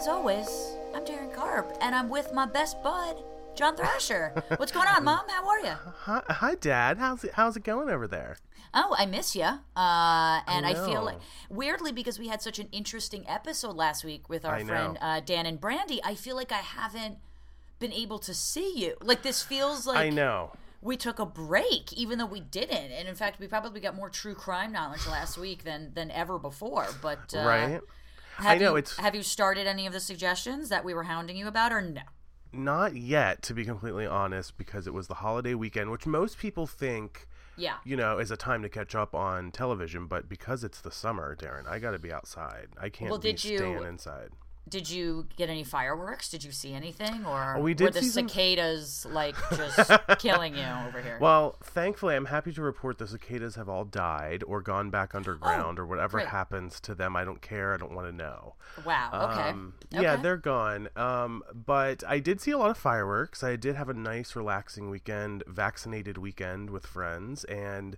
As always, I'm Daryn Carp, and I'm with my best bud, John Thrasher. What's going on, Mom? How are you? Hi, hi, Dad. How's it, how's it going over there? Oh, I miss you. Uh, and I, feel like, weirdly, because we had such an interesting episode last week with our I friend uh, Dan and Brandy, I feel like I haven't been able to see you. Like, this feels like I know. we took a break, even though we didn't. And in fact, we probably got more true crime knowledge last week than than ever before. But uh, right? Have I know, You, it's- Have you started any of the suggestions that we were hounding you about, or no? Not yet, to be completely honest, because it was the holiday weekend, which most people think, Yeah. you know, is a time to catch up on television. But because it's the summer, Daryn, I got to be outside. I can't Well, be did you- staying inside. Did you get any fireworks? Did you see anything, or Oh, we were did the see some- cicadas like just killing you over here? Well, thankfully, I'm happy to report the cicadas have all died or gone back underground or whatever Oh, great. happens to them. I don't care. I don't want to know. wow. Okay. Um, Yeah, Okay. they're gone. Um, but I did see a lot of fireworks. I did have a nice, relaxing weekend, vaccinated weekend with friends and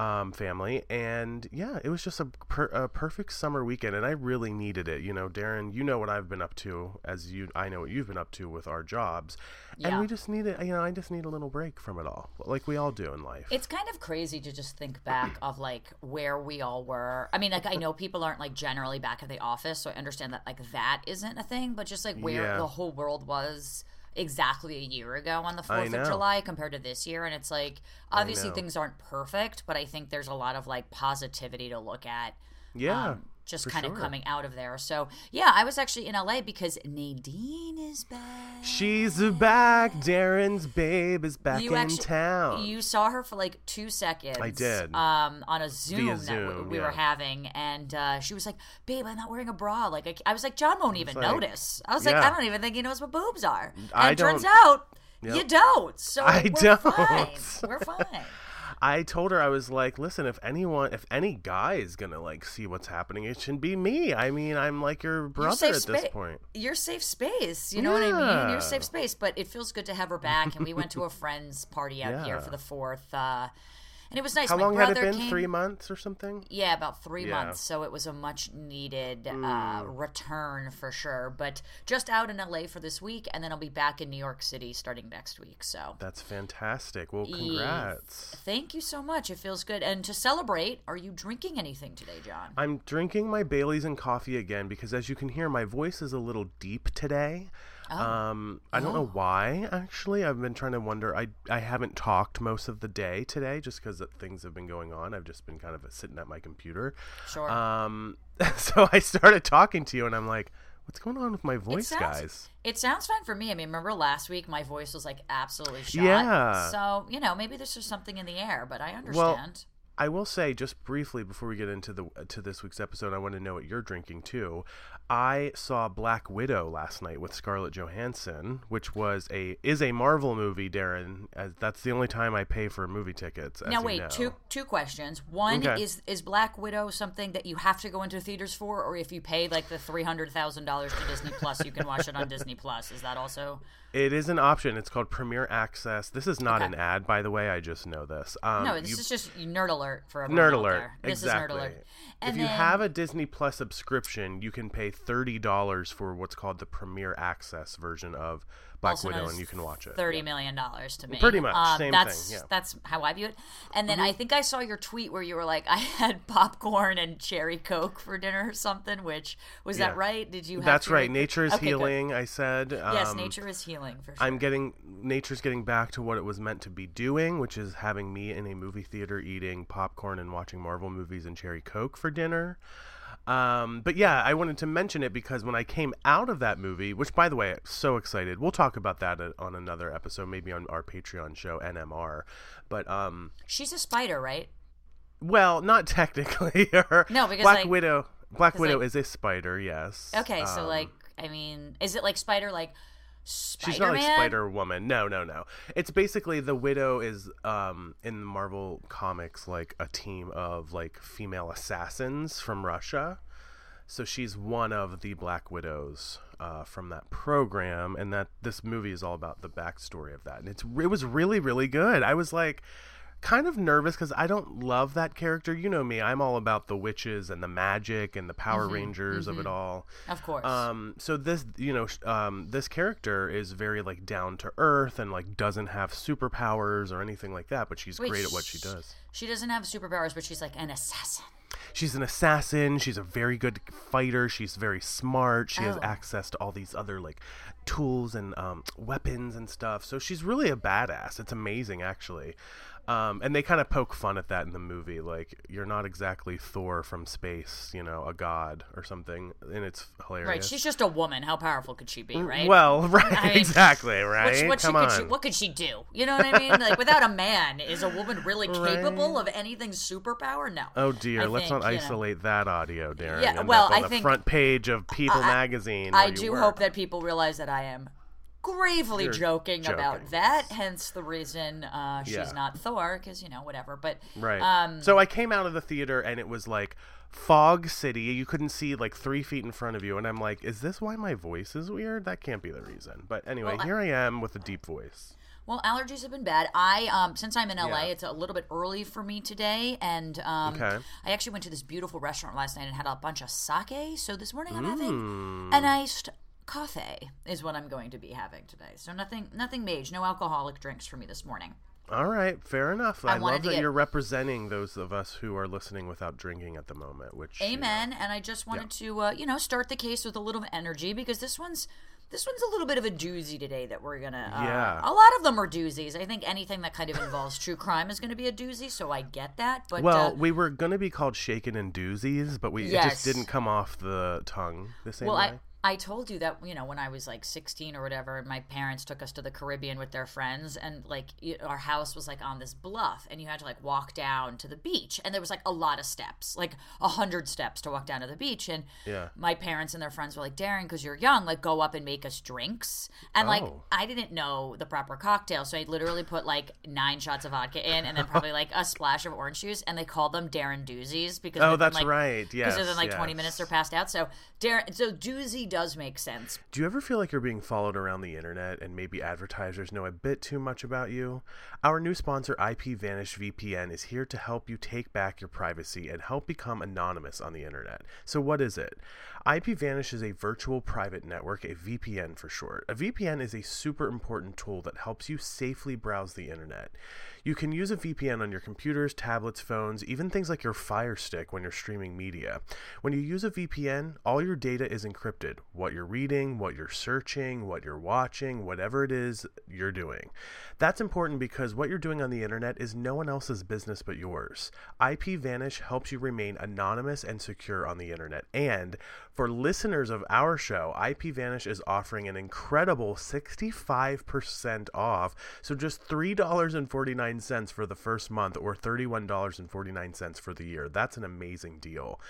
um, family. And yeah, it was just a, per- a perfect summer weekend, and I really needed it. You know, Daryn, you know what I've been up to, as you, I know what you've been up to with our jobs, Yeah. and we just needed, you know, I just need a little break from it all, like we all do in life. It's kind of crazy to just think back of like where we all were. I mean, like I know people aren't like generally back at the office, so I understand that like that isn't a thing, but just like where Yeah. the whole world was exactly a year ago on the 4th of July compared to this year and it's like obviously things aren't perfect, but I think there's a lot of like positivity to look at. yeah. um, just for kind of sure. coming out of there. So yeah, I was actually in LA because Nadine is back. She's back. Daryn's babe is back You in actually- town. You saw her for like two seconds. I did. Um, on a Zoom that Zoom, we, we yeah. were having, and uh, she was like, "Babe, I'm not wearing a bra." Like I, I was like, "John won't even like- notice." I was like, "I don't even think he knows what boobs are." And I it turns out you don't. So I we're don't. Fine. We're fine. I told her I was like, listen, if anyone, if any guy is gonna like see what's happening, it shouldn't be me. I mean, I'm like your brother safe at this point. You're safe space. You know what I mean? Yeah. You're safe space. But it feels good to have her back. And we went to a friend's party out here for the fourth. Uh, and it was nice. How My long had it been? Came, Three months or something? Yeah, about three Yeah. months. So it was a much needed uh, Mm. return for sure. But just out in LA for this week, and then I'll be back in New York City starting next week. So That's fantastic. Well, Eve. congrats. thank you so much. It feels good. And to celebrate, are you drinking anything today, John? I'm drinking my Bailey's and coffee again because, as you can hear, my voice is a little deep today. Oh. Um, I don't know why. Actually, I've been trying to wonder. I I haven't talked most of the day today just because things have been going on. I've just been kind of sitting at my computer. Sure. Um, so I started talking to you, and I'm like, "What's going on with my voice, sounds- guys?" It sounds fine for me. I mean, remember last week my voice was like absolutely shot. Yeah. So you know, maybe there's just something in the air, but I understand. I will say just briefly before we get into the to this week's episode, I want to know what you're drinking too. I saw Black Widow last night with Scarlett Johansson, which was a is a Marvel movie, Daryn. As that's the only time I pay for movie tickets. Now you wait, know. two two questions. One Okay. is is Black Widow something that you have to go into theaters for, or if you pay like the three hundred thousand dollars to Disney Plus, you can watch it on Disney Plus. Is that also? It is an option. It's called Premier Access. This is not Okay. an ad, by the way. I just know this. Um, No, this you- is just nerd alert for everyone. Nerd alert. This exactly. is nerd alert. if And you have a Disney Plus subscription, you can pay thirty dollars for what's called the Premier Access version of Black also Widow, and you can watch it. Thirty million dollars to me. Pretty much, Um, same that's, thing, yeah. Mm-hmm. That's how I view it. And then I think I saw your tweet where you were like, "I had popcorn and cherry coke for dinner or something." Which was that right? Did you? Have That's right. like- Nature is Okay, good. healing. I said. Yes, Um, nature is healing for sure. I'm getting nature's getting back to what it was meant to be doing, which is having me in a movie theater eating popcorn and watching Marvel movies and cherry coke for dinner. Um, but yeah, I wanted to mention it because when I came out of that movie, which by the way, I'm so excited. We'll talk about that on another episode, maybe on our Patreon show NMR. But um, she's a spider, right? Well, not technically. no, because Black like, Widow. Black Widow like, is a spider. Yes. Okay, so Um, like, I mean, is it like spider like? Spider-Man? She's not like Spider Woman. No, no, no. It's basically the Widow is um in the Marvel comics like a team of like female assassins from Russia. So she's one of the Black Widows uh, from that program, and that this movie is all about the backstory of that. And it's it was really really good. I was like kind of nervous because I don't love that character. You know me; I'm all about the witches and the magic and the Power Rangers of it all. Of course. Um, so this, you know, um, this character is very like down to earth and like doesn't have superpowers or anything like that, but she's Wait, great at what she does. She doesn't have superpowers, but she's like an assassin. She's an assassin. She's a very good fighter. She's very smart. She has Oh. access to all these other like tools and um, weapons and stuff. So she's really a badass. It's amazing, actually. Um, and they kind of poke fun at that in the movie. Like, you're not exactly Thor from space, you know, a god or something. And it's hilarious. Right. She's just a woman. How powerful could she be? Right. Well, right. I mean, exactly, right? What, what, she, Come could on. she, what could she do? You know what I mean? Like without a man, is a woman really capable of anything superpower? No. Oh dear, I let's think, not you know, isolate that audio, Daryn. Yeah, well, I the think- front page of People magazine. I do work. hope that people realize that I am gravely You're joking, about that. Hence the reason uh, she's Yeah. not Thor, because you know whatever. But Right. Um, so I came out of the theater and it was like fog city. You couldn't see like three feet in front of you, and I'm like, is this why my voice is weird? That can't be the reason. But anyway, Well, I- here I am with a deep voice. Well, allergies have been bad. I um since I'm in LA, Yeah. it's a little bit early for me today, and um Okay. I actually went to this beautiful restaurant last night and had a bunch of sake. So this morning I'm having Mm. an iced coffee is what I'm going to be having today. So nothing nothing mage, no alcoholic drinks for me this morning. All right, fair enough. I, wanted love that get- you're representing those of us who are listening without drinking at the moment. Which you know, Amen. And I just wanted to uh, you know start the case with a little energy because this one's this one's a little bit of a doozy today that we're gonna. Uh, Yeah. A lot of them are doozies. I think anything that kind of involves true crime is going to be a doozy. So I get that. But Well, uh, we were gonna be called shaken and doozies, but we it just didn't come off the tongue the same Well, way. I I told you that you know when I was like 16 or whatever, my parents took us to the Caribbean with their friends, and like our house was like on this bluff, and you had to like walk down to the beach, and there was like a lot of steps, like a hundred steps to walk down to the beach, and Yeah. my parents and their friends were like, Daryn, because you're young, like go up and make us drinks, and like Oh. I didn't know the proper cocktail, so I literally put like nine shots of vodka in, and then probably like a splash of orange juice, and they called them Daryn doozies because Oh, that's like, right. Yeah. Because Yes, within like 20 minutes they're passed out. So Daryn, so doozy does make sense. Do you ever feel like you're being followed around the internet and maybe advertisers know a bit too much about you? Our new sponsor, IPVanish VPN, is here to help you take back your privacy and help become anonymous on the internet. So, what is it? IPVanish is a virtual private network, a VPN for short. A VPN is a super important tool that helps you safely browse the internet. You can use a VPN on your computers, tablets, phones, even things like your Fire Stick when you're streaming media. When you use a VPN, all your data is encrypted what you're reading, what you're searching, what you're watching, whatever it is you're doing. That's important because what you're doing on the internet is no one else's business but yours. IPVanish helps you remain anonymous and secure on the internet. And for listeners of our show, IPVanish is offering an incredible 65% off. So just $3.49 for the first month or $31.49 for the year. That's an amazing deal.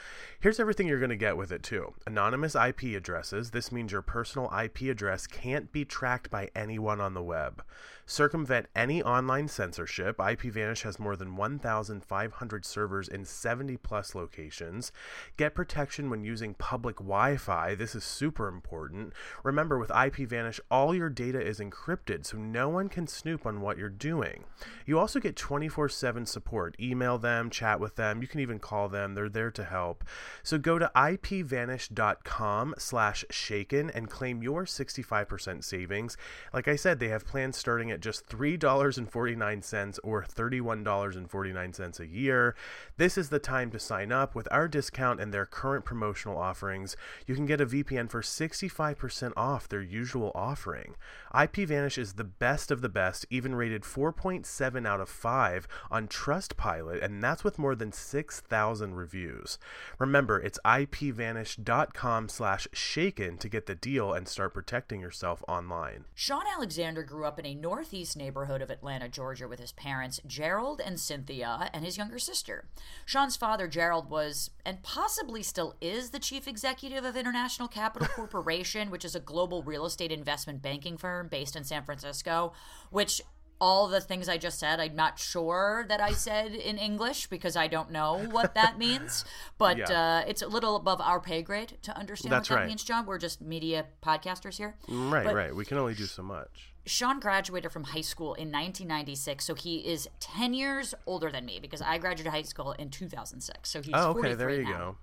Here's everything you're going to get with it too. Anonymous IP addresses. This means your personal IP address can't be tracked by anyone on the web. Circumvent any online censorship. IPVanish has more than 1,500 servers in 70 plus locations. Get protection when using public Wi Fi. This is super important. Remember, with IPVanish, all your data is encrypted, so no one can snoop on what you're doing. You also get 24 7 support. Email them, chat with them. You can even call them, they're there to help. So go to ipvanish.com slash slash shaken and claim your 65% savings. Like I said, they have plans starting at just $3.49 or $31.49 a year. This is the time to sign up. With our discount and their current promotional offerings, you can get a VPN for 65% off their usual offering. IPVanish is the best of the best, even rated 4.7 out of 5 on Trustpilot, and that's with more than 6,000 reviews. Remember, it's ipvanish.com slash shaken to get the deal and start protecting yourself online. Shaun Alexander grew up in a northeast neighborhood of Atlanta, Georgia, with his parents, Gerald and Cynthia, and his younger sister. Shaun's father, Gerald, was, and possibly still is, the chief executive of International Capital Corporation, which is a global real estate investment banking firm based in San Francisco, which all the things I just said, I'm not sure that I said in English because I don't know what that means. But Yeah. uh, it's a little above our pay grade to understand That's what that right. means, John. We're just media podcasters here. Right, But- right. We can only do so much. Shaun graduated from high school in 1996, so he is 10 years older than me because I graduated high school in 2006. So he's Oh, 43 okay. There you now. go.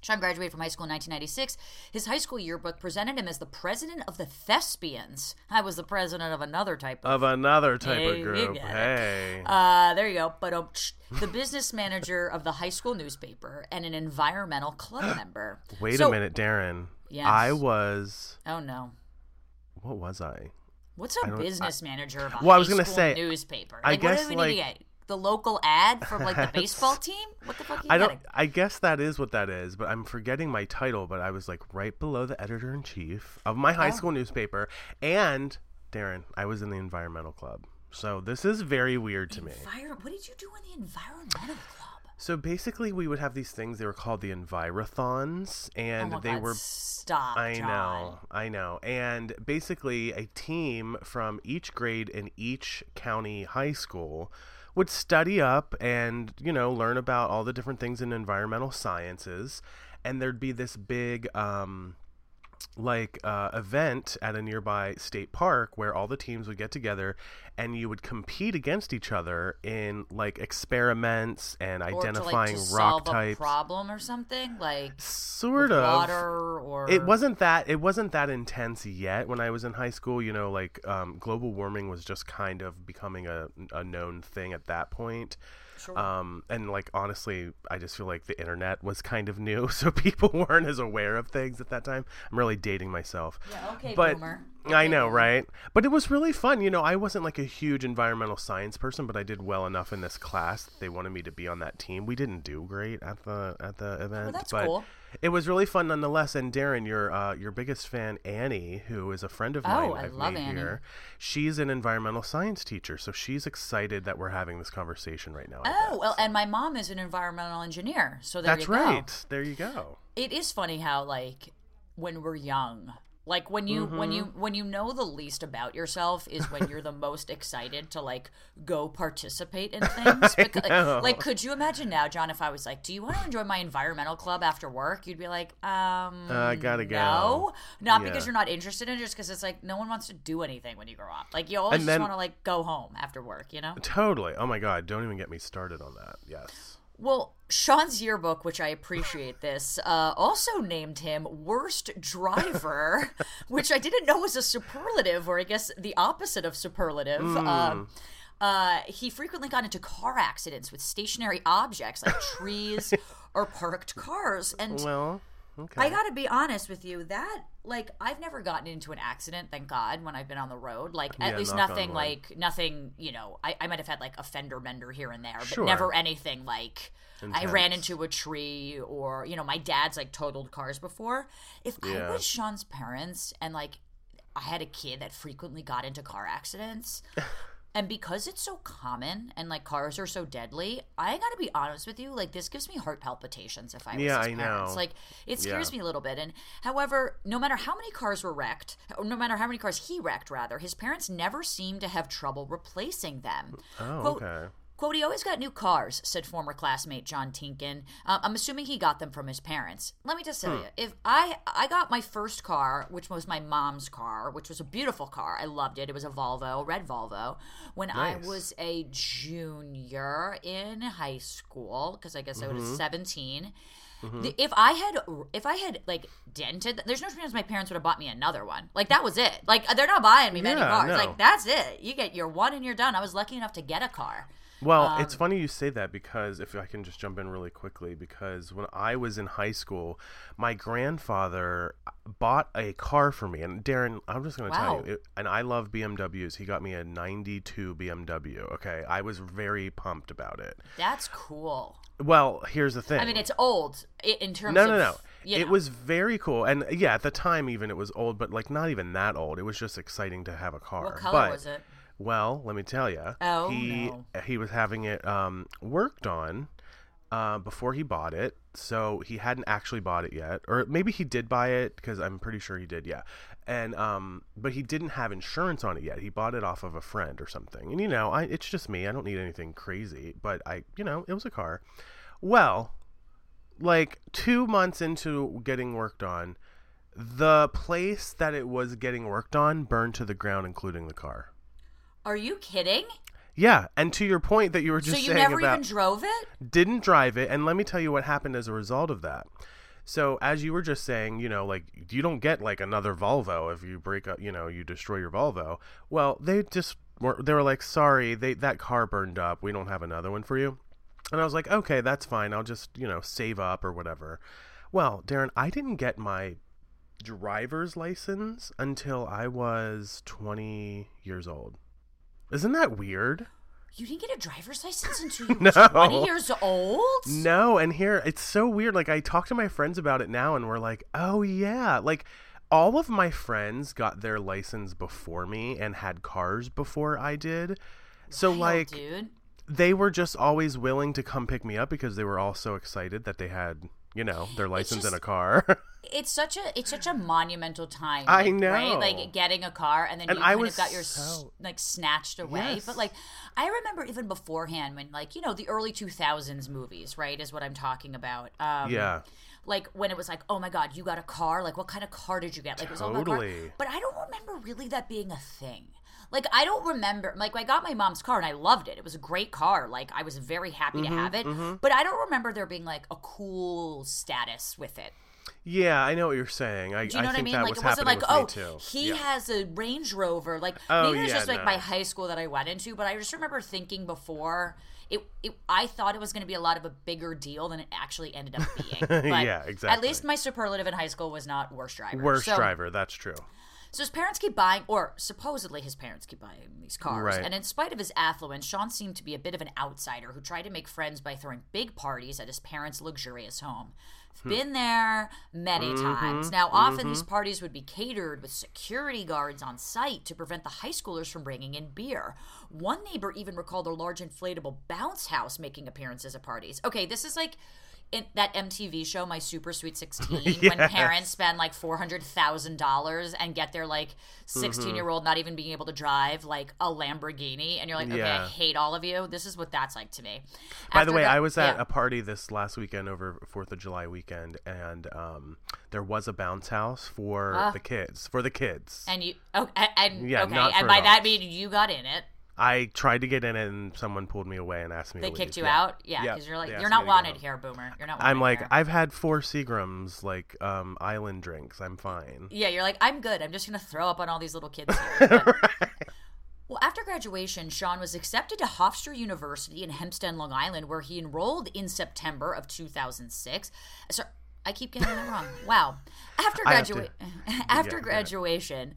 Shaun graduated from high school in 1996. His high school yearbook presented him as the president of the Thespians. I was the president of another type of. Of another type Hey, of group. Hey. Uh, there you go. But um, the business manager of the high school newspaper and an environmental club member. Wait So- a minute, Daryn. Yes. I was. Oh no. What was I? What's a business manager of a Well, I was gonna school say, newspaper? I Like, what guess, do we like- need to get? The local ad from like the baseball team? What the fuck you I don't. getting? I guess that is what that is, but I'm forgetting my title. But I was like right below the editor in chief of my Oh. high school newspaper, and Daryn, I was in the environmental club. So this is very weird to me. What did you do in the environmental club? So basically, we would have these things. They were called the Envirothons, and oh they God, were stop. I John. know, I know. And basically, a team from each grade in each county high school would study up and, you know, learn about all the different things in environmental sciences. And there'd be this big, um, like uh, event at a nearby state park where all the teams would get together and you would compete against each other in like experiments and Or identifying to, like, to rock types a problem or something like sort of water or it wasn't that it wasn't that intense yet when I was in high school. You know, like um, global warming was just kind of becoming a, a known thing at that point. Sure. Um, and like honestly, I just feel like the internet was kind of new, so people weren't as aware of things at that time. I'm really dating myself. Yeah, okay, but boomer. I know, right? But it was really fun. You know, I wasn't like a huge environmental science person, but I did well enough in this class. that They wanted me to be on that team. We didn't do great at the at the event, that's but cool. it was really fun nonetheless. And Daryn, your uh, your biggest fan, Annie, who is a friend of mine, Oh, I I've love Annie. here. She's an environmental science teacher, so she's excited that we're having this conversation right now. Oh well, and my mom is an environmental engineer, so there that's you go. right. There you go. It is funny how like when we're young, like when you when you Mm-hmm. when you know the least about yourself is when you're the most excited to like go participate in things. Because, like, like, could you imagine now, John, if I was like, "Do you want to enjoy my environmental club after work?" You'd be like, "Um, Uh, I gotta go. no, not Yeah. because you're not interested in it, just because it's like no one wants to do anything when you grow up. Like you always And just want to like go home after work, you know." Totally. Oh my God! Don't even get me started on that. Yes. Well, Shaun's yearbook, which I appreciate this, uh, also named him worst driver, which I didn't know was a superlative, or I guess the opposite of superlative. Hmm. Um, uh, he frequently got into car accidents with stationary objects like trees or parked cars, and Well. Okay. I gotta be honest with you, that like I've never gotten into an accident, thank God, when I've been on the road. Like at Yeah, least nothing like nothing, you know, I, I might have had like a fender bender here and there, but Sure. never anything like I ran into a tree or, you know, my dad's like totaled cars before. If I was Shaun's parents and like I had a kid that frequently got into car accidents. And because it's so common and like cars are so deadly, I gotta be honest with you, like this gives me heart palpitations if I was Yeah, his I parents. Like it scares Yeah. me a little bit. And however, no matter how many cars were wrecked, no matter how many cars he wrecked, rather, his parents never seemed to have trouble replacing them. Oh, Quote, okay. Quote, he always got new cars, said former classmate John Tinkin. Uh, I'm assuming he got them from his parents. Let me just tell Hmm. you, if I I got my first car, which was my mom's car, which was a beautiful car. I loved it. It was a Volvo, red Volvo. When I was a junior in high school, because I guess I Mm-hmm. was 17. Mm-hmm. The, if I had, if I had like dented, there's no chance my parents would have bought me another one. Like that was it. Like they're not buying me many Yeah, cars. no. Like that's it. You get your one and you're done. I was lucky enough to get a car. Well, it's Um, funny you say that because if I can just jump in really quickly, because when I was in high school, my grandfather bought a car for me. And Daryn, I'm just going to Wow. tell you, it, and I love BMWs. He got me a 92 BMW. Okay. I was very pumped about it. That's cool. Well, here's the thing. I mean, it's old in terms no, of no, no. you It know. was very cool, and yeah, at the time even it was old, but like not even that old. It was just exciting to have a car. What color But- was it? Well, let me tell you. Oh, he no. he was having it um, worked on uh, before he bought it, so he hadn't actually bought it yet, or maybe he did buy it because I'm pretty sure he did. Yeah, and um, but he didn't have insurance on it yet. He bought it off of a friend or something, and you know, I it's just me. I don't need anything crazy, but I you know it was a car. Well, like two months into getting worked on, the place that it was getting worked on burned to the ground, including the car. Are you kidding? Yeah, and to your point that you were just so you saying never about even drove it? didn't drive it, and let me tell you what happened as a result of that. So as you were just saying, you know, like you don't get like another Volvo if you break up, you know, you destroy your Volvo. Well, they just were they were like, sorry, they that car burned up. We don't have another one for you. And I was like, okay, that's fine. I'll just you know save up or whatever. Well, Daryn, I didn't get my driver's license until I was 20 years old. Isn't that weird? You didn't get a driver's license until you were No. 20 years old? No, and here it's so weird. Like I talk to my friends about it now, and we're like, "Oh yeah!" Like all of my friends got their license before me and had cars before I did. So Wild, like dude. They were just always willing to come pick me up because they were all so excited that they had, you know, their license in a car. It's such a it's such a monumental time. I know. right? Like getting a car and then And you I kind was of got your so- like snatched away. Yes. But like I remember even beforehand when like you know the early two thousands movies, right, is what I'm talking about. Um, yeah. like when it was like, oh my god, you got a car. Like what kind of car did you get? Like it was all about car. Totally. But I don't remember really that being a thing. Like I don't remember. Like I got my mom's car and I loved it. It was a great car. Like I was very happy Mm-hmm, to have it. But I don't remember there being like a cool status with it. Yeah, I know what you're saying. I, Do you know I what I mean? that Like was it wasn't like, oh, too. he Yeah. has a Range Rover. Like Oh, maybe it was yeah, just like no. my high school that I went into, but I just remember thinking before it, it I thought it was going to be a lot of a bigger deal than it actually ended up being. But Yeah, At least my superlative in high school was not worst driver. Worst So- driver, that's true. So his parents keep buying, or supposedly his parents keep buying these cars. Right. And in spite of his affluence, Shaun seemed to be a bit of an outsider who tried to make friends by throwing big parties at his parents' luxurious home. Hmm. Been there many Mm-hmm. times. Now, often these parties would be catered with security guards on site to prevent the high schoolers from bringing in beer. One neighbor even recalled a large inflatable bounce house making appearances at parties. Okay, this is like in that MTV show, My Super Sweet 16, when parents spend like $400,000 and get their like 16 year old not even being able to drive like a Lamborghini. And you're like, okay, I hate all of you. This is what that's like to me. By After the way, that- I was at yeah. a party this last weekend over Fourth of July weekend, and um, there was a bounce house for Ah. the kids. For the kids, And you, oh, and, and Yeah, okay, and by that adults. mean you got in it. I tried to get in it, and someone pulled me away and asked me. They kicked leave. you Yeah. out, yeah, because you're like you're not wanted here, Boomer. You're not. Wanted I'm like, here. I've had four Seagrams, like um, island drinks. I'm fine. Yeah, you're like, I'm good. I'm just going to throw up on all these little kids here. But- Well, after graduation, Shaun was accepted to Hofstra University in Hempstead, Long Island, where he enrolled in September of 2006. So, I keep getting that wrong. Wow. After I have to- graduation, after yeah. graduation,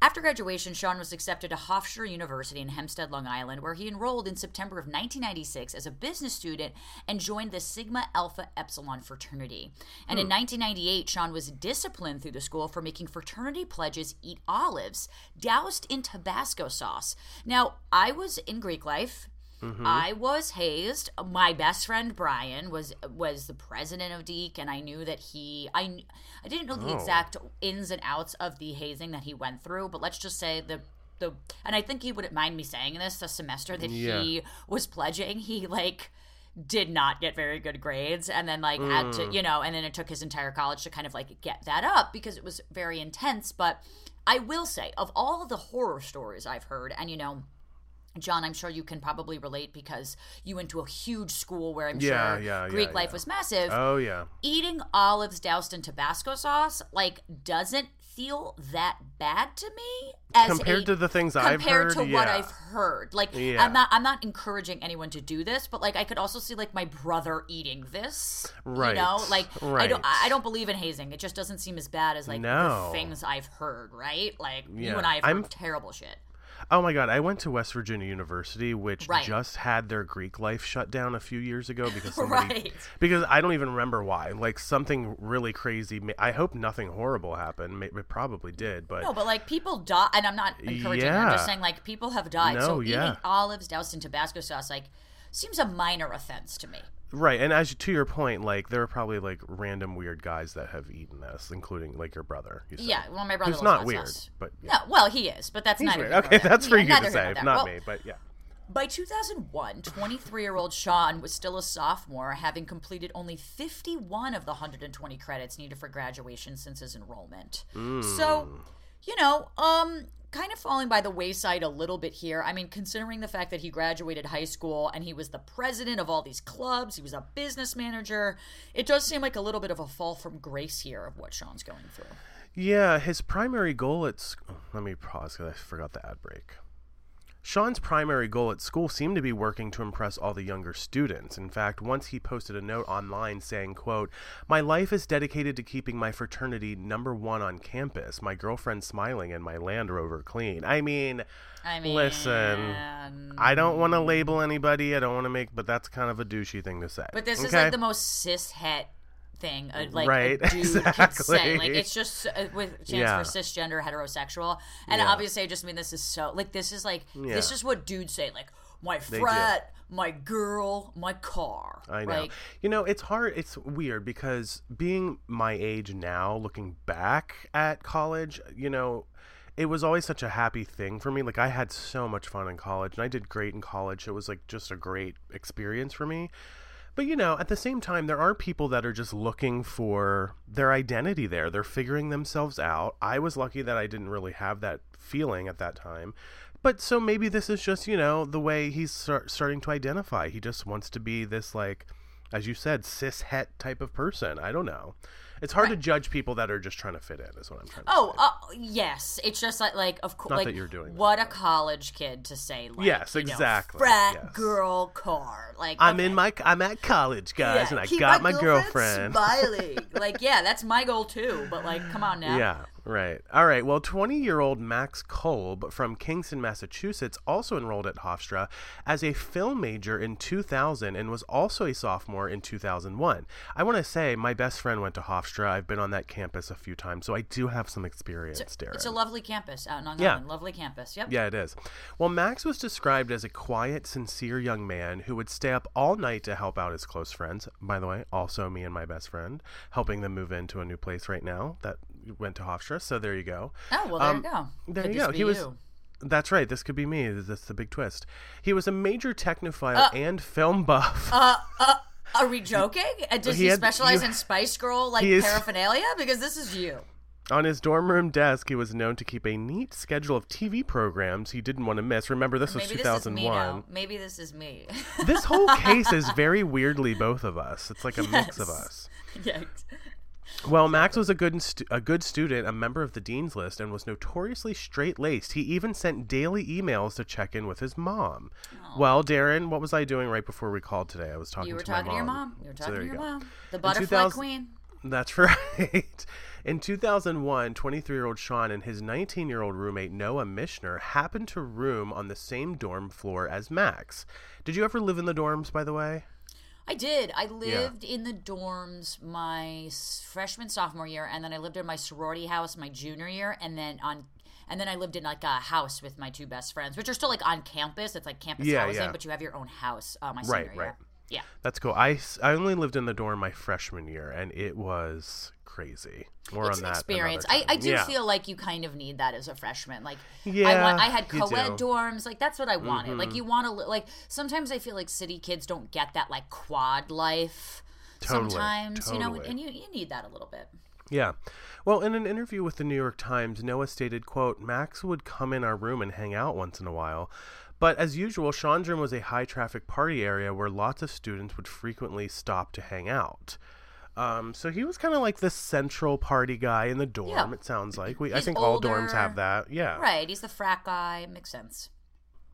after graduation, Shaun was accepted to Hofstra University in Hempstead, Long Island, where he enrolled in September of 1996 as a business student and joined the Sigma Alpha Epsilon fraternity. And in hmm. 1998, Shaun was disciplined through the school for making fraternity pledges eat olives doused in Tabasco sauce. Now, I was in Greek life. Mm-hmm. I was hazed. My best friend Brian was was the president of Deke, and I knew that he. I I didn't know the Oh. exact ins and outs of the hazing that he went through, but let's just say the the. And I think he wouldn't mind me saying this. The semester that Yeah. he was pledging, he like did not get very good grades and then like had to mm. you know and then it took his entire college to kind of like get that up because it was very intense but i will say of all the horror stories i've heard and you know John, I'm sure you can probably relate because you went to a huge school where I'm Yeah, sure yeah, Greek yeah, life yeah. was massive. Oh yeah. Eating olives doused in Tabasco sauce like doesn't feel that bad to me as Compared a- to the things I've compared to what. I've heard. Like. I'm not I'm not encouraging anyone to do this, but like I could also see like my brother eating this. Right, You know, like I don't I don't believe in hazing. It just doesn't seem as bad as like No. the things I've heard, right? Like you and I have I'm- terrible shit. Oh my god, I went to West Virginia University, which Right. just had their Greek life shut down a few years ago because somebody Right. because I don't even remember why. Like something really crazy. I hope nothing horrible happened. It probably did, but No, but like people die, and I'm not encouraging. I'm just saying like people have died. No, so yeah. eating olives doused in Tabasco sauce like seems a minor offense to me. Right. And as to your point, like there are probably like random weird guys that have eaten this, including like your brother. You said. Yeah, well, my brother Who's not weird, sauce. but yeah. No, well, he is, but that's not weird. Okay, that's for Yeah, you to say, not Well, me. But yeah. By 2001, 23 year old Shaun was still a sophomore, having completed only 51 of the 120 credits needed for graduation since his enrollment. So, you know, um, kind of falling by the wayside a little bit here. I mean, considering the fact that he graduated high school and he was the president of all these clubs, he was a business manager, it does seem like a little bit of a fall from grace here of what Shaun's going through. Yeah, his primary goal at sc- oh, let me pause because I forgot the ad break. Shaun's primary goal at school seemed to be working to impress all the younger students. In fact, once he posted a note online saying, quote, My life is dedicated to keeping my fraternity number one on campus, my girlfriend smiling, and my Land Rover clean. I mean, I mean, listen, I don't want to um, label anybody, I don't want to make, but that's kind of a douchey thing to say. But this is like the most cis het thing, uh, like Right, a dude could say. Like it's just uh, with chance Yeah. for cisgender heterosexual, and Yeah. obviously I just mean this is so like this is like this is what dudes say, like my frat, my girl, my car. I know. Like, you know, it's hard. It's weird because being my age now, looking back at college, you know, it was always such a happy thing for me. Like, I had so much fun in college and I did great in college. It was like just a great experience for me. But, you know, at the same time, there are people that are just looking for their identity there. They're figuring themselves out. I was lucky that I didn't really have that feeling at that time. But so maybe this is just, you know, the way he's start, starting to identify. He just wants to be this, like, as you said, cis het type of person. I don't know. It's hard to judge people that are just trying to fit in, is what I'm trying to oh, say. uh, yes, it's just like like of course, like that you're doing that, what a college kid to say. Like, Yes, you know, exactly, frat yes. girl car. Like I'm okay. in my, I'm at college, guys, Yeah, and I got my girlfriend. smiling. like, yeah, that's my goal too. But like, come on now. Yeah, right. All right. Well, 20 year old Max Kolb from Kingston, Massachusetts, also enrolled at Hofstra as a film major in 2000 and was also a sophomore in 2001. I want to say my best friend went to Hofstra. I've been on that campus a few times, so I do have some experience, Daryn. It's a lovely campus out in Long Yeah. Island. Lovely campus. Yep. Yeah, it is. Well, Max was described as a quiet, sincere young man who would stay up all night to help out his close friends. By the way, also me and my best friend, helping them move into a new place right now that went to Hofstra. So there you go. Oh well, there Um, you go. There Could you go. He was. you? That's right. This could be me. That's the big twist. He was a major technophile and film buff. Are we joking? Uh, Does He he, had- specialize you- in Spice Girl like is- paraphernalia? Because this is you. On his dorm room desk, he was known to keep a neat schedule of TV programs he didn't want to miss. Remember, this was Maybe this is me 2001. now. Maybe this is me. this whole case is very weirdly both of us. It's like a mix of us. yeah. Well, Max was a good stu- a good student, a member of the dean's list, and was notoriously straight laced. He even sent daily emails to check in with his mom. Well, Daryn, what was I doing right before we called today? I was talking You were to talking my to your mom. You were talking there to you your go. mom. The butterfly 2000 queen. That's right. In 2001, 23 year old Shaun and his 19 year old roommate Noah Mishner happened to room on the same dorm floor as Max. Did you ever live in the dorms, by the way? I did. I lived in the dorms my freshman sophomore year, and then I lived in my sorority house my junior year, and then on. And then I lived in like a house with my two best friends, which are still like on campus. It's like campus Yeah, housing, yeah. but you have your own house. Uh, my Right, senior year. right. Yeah. That's cool. I, I only lived in the dorm my freshman year, and it was crazy. More it's on an that experience. I, I do yeah. feel like you kind of need that as a freshman. Like, I Yeah, want, I had co-ed. Mm-hmm. dorms. Like, that's what I wanted. Like, you want to like. Sometimes I feel like city kids don't get that like quad life. Totally, Sometimes you know, and you you need that a little bit. Yeah. Well, in an interview with the New York Times, Noah stated, quote, Max would come in our room and hang out once in a while, But as usual, room was a high traffic party area where lots of students would frequently stop to hang out. Um, so he was kind of like the central party guy in the dorm. Yeah. It sounds like we. I He's think all dorms have that. Yeah, Right. He's the frat guy. Makes sense.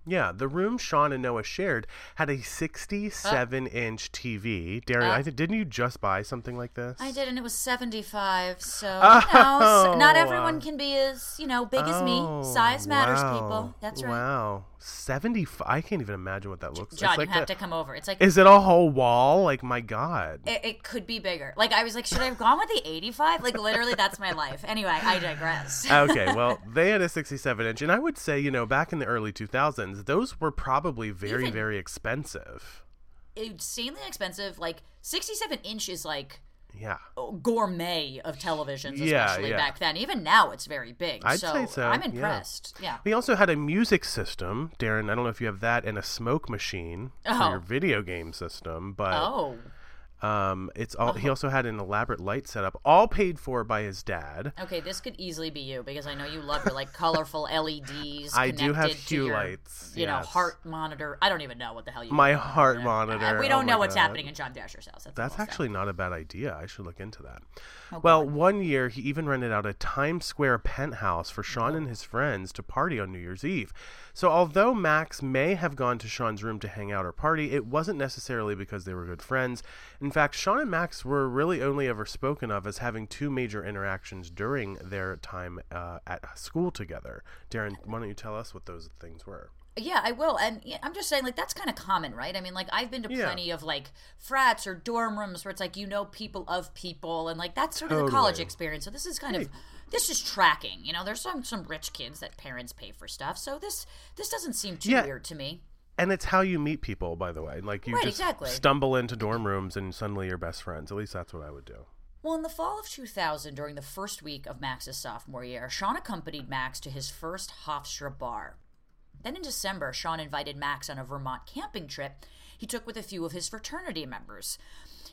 Yeah. The room Shaun and Noah shared had a 67 inch TV. Daryn, Uh. I th- didn't you just buy something like this? I did, and it was 75. So, you know, s- not Oh, everyone can be as, you know, big as me. Oh, Size matters, wow. people. That's right. Wow, 75. I can't even imagine what that looks like. John, like. you have to come over. It's like, Is it a whole wall? Like my God. it, it could be bigger. Like, I was like, should I have gone with the 85? Like, literally, that's my life. Anyway, I digress. okay, well, they had a 67 inch, and I would say, you know, back in the early 2000s, those were probably very, Even- very expensive. Insanely expensive. Like, 67 inch is like Yeah. gourmet of televisions, Yeah, especially yeah. back then. Even now, it's very big. I'd so, say so, I'm impressed. Yeah. We also had a music system, Daryn. I don't know if you have that, and a smoke machine for Oh. your video game system, but Oh. Um, it's all. He also had an elaborate light setup, all paid for by his dad. Okay, this could easily be you because I know you love your like colorful LEDs. I do have hue your, lights, You know, heart monitor. I don't even know what the hell you. My heart monitor, Uh, We oh don't my know what's God. happening in John Thrasher's house. That's, That's actually not a bad idea. I should look into that. Oh, well, God. one year he even rented out a Times Square penthouse for Shaun and his friends to party on New Year's Eve. So, although Max may have gone to Shaun's room to hang out or party, it wasn't necessarily because they were good friends. In fact, Shaun and Max were really only ever spoken of as having two major interactions during their time uh, at school together. Daryn, why don't you tell us what those things were? Yeah, I will. And I'm just saying, like, that's kind of common, right? I mean, like, I've been to Yeah. plenty of, like, frats or dorm rooms where it's like, you know, people of people, and, like, that's sort of the college experience. So this is kind of, this is tracking. You know, there's some, some rich kids that parents pay for stuff. So this, this doesn't seem too Yeah. weird to me. And it's how you meet people, by the way. Like you Right, just exactly. stumble into dorm rooms and suddenly you're best friends. At least that's what I would do. Well, in the fall of 2000, during the first week of Max's sophomore year, Shaun accompanied Max to his first Hofstra bar. Then in December, Shaun invited Max on a Vermont camping trip he took with a few of his fraternity members.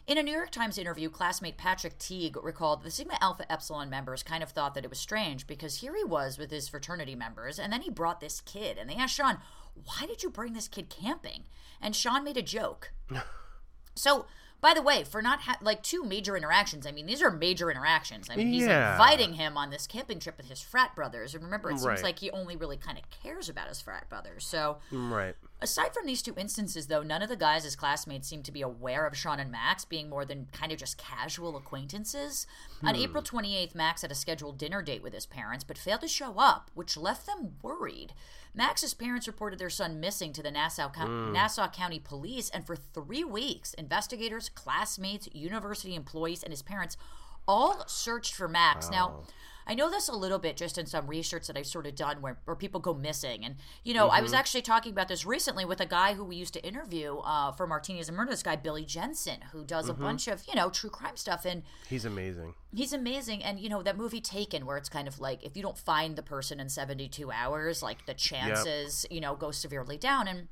In a New York Times interview, classmate Patrick Teague recalled the Sigma Alpha Epsilon members kind of thought that it was strange because here he was with his fraternity members, and then he brought this kid, and they asked Shaun, Why did you bring this kid camping? And Shaun made a joke. So, by the way, for not ha- like two major interactions, I mean these are major interactions. I mean he's Yeah. inviting him on this camping trip with his frat brothers, and remember, it seems Right. like he only really kind of cares about his frat brothers. So, Right. Aside from these two instances, though, none of the guys as classmates seem to be aware of Shaun and Max being more than kind of just casual acquaintances. On hmm. April 28th, Max had a scheduled dinner date with his parents, but failed to show up, which left them worried. Max's parents reported their son missing to the Nassau, Co- hmm. Nassau County Police, and for three weeks, investigators, classmates, university employees, and his parents all searched for Max. Now, oh. I know this a little bit just in some research that I've sort of done where, where people go missing. And, you know, I was actually talking about this recently with a guy who we used to interview uh, for Martinis and Murder, this guy, Billy Jensen, who does a bunch of, you know, true crime stuff. And He's amazing. he's amazing. And, you know, that movie Taken, where it's kind of like if you don't find the person in 72 hours, like the chances, you know, go severely down. And,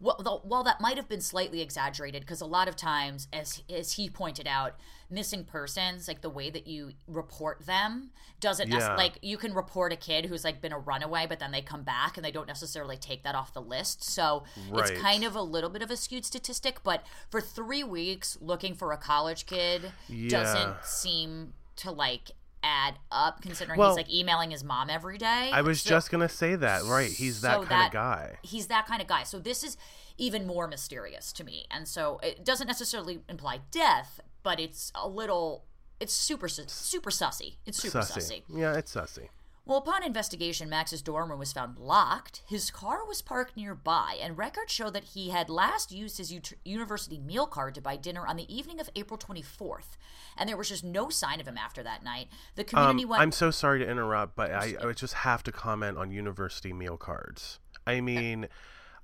well, while that might have been slightly exaggerated, because a lot of times, as as he pointed out, missing persons, like the way that you report them, doesn't nec- like you can report a kid who's like been a runaway, but then they come back and they don't necessarily take that off the list. So Right. it's kind of a little bit of a skewed statistic. But for three weeks, looking for a college kid Yeah. doesn't seem to like add up, considering Well- he's like emailing his mom every day. I was So- just gonna say that. Right. He's that so kind that- of guy. He's that kind of guy. So this is even more mysterious to me. And so it doesn't necessarily imply death, but it's a little it's super su- super sussy. It's super sussy. Sussy. Yeah, it's sussy. Well, upon investigation, Max's dorm room was found locked. His car was parked nearby, and records show that he had last used his ut- university meal card to buy dinner on the evening of April 24th. And there was just no sign of him after that night. The community Um, went. I'm so sorry to interrupt, but I, I just have to comment on university meal cards. I mean,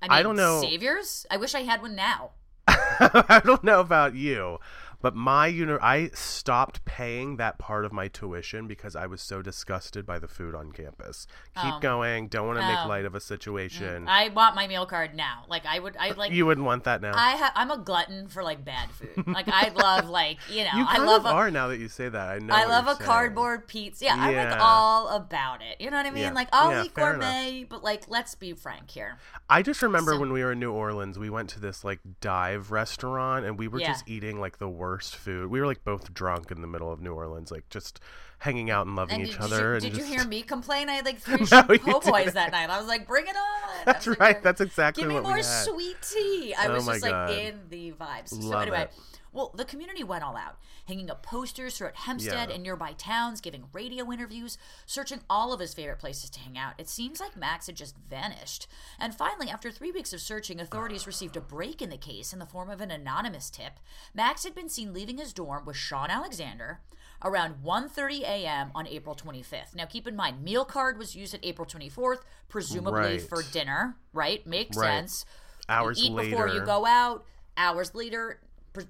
I, mean, I don't know- Saviors? I wish I had one now. I don't know about you, But my uni- I stopped paying that part of my tuition because I was so disgusted by the food on campus. Keep Oh. going. Don't want to make Oh. light of a situation. Mm. I want my meal card now. Like I would, I uh, like. you wouldn't want that now. I ha- I'm a glutton for like bad food. Like I love like you know you I love a, now that you say that. I know. I love a saying. cardboard pizza. Yeah, I'm like all about it. You know what I mean? Yeah. Like I'll Yeah, eat gourmet, but like let's be frank here. I just remember So- when we were in New Orleans, we went to this like dive restaurant and we were Yeah. just eating like the worst food. We were like both drunk in the middle of New Orleans, like just hanging out and loving And each did, other. you, and did just... you hear me complain? I had like three No, po' boys that night. I was like, bring it on. That's was like, right. That's exactly Give me what more sweet tea. I Oh was just like in the vibes. so Love anyway, it. Well, the community went all out, hanging up posters throughout Hempstead Yeah. and nearby towns, giving radio interviews, searching all of his favorite places to hang out. It seems like Max had just vanished. And finally, after three weeks of searching, authorities received a break in the case in the form of an anonymous tip. Max had been seen leaving his dorm with Shaun Alexander around 1:30 a.m. on April 25th. Now keep in mind, meal card was used at April 24th, presumably Right. for dinner, right? Makes Right. sense. Hours you eat before you go out. Hours later,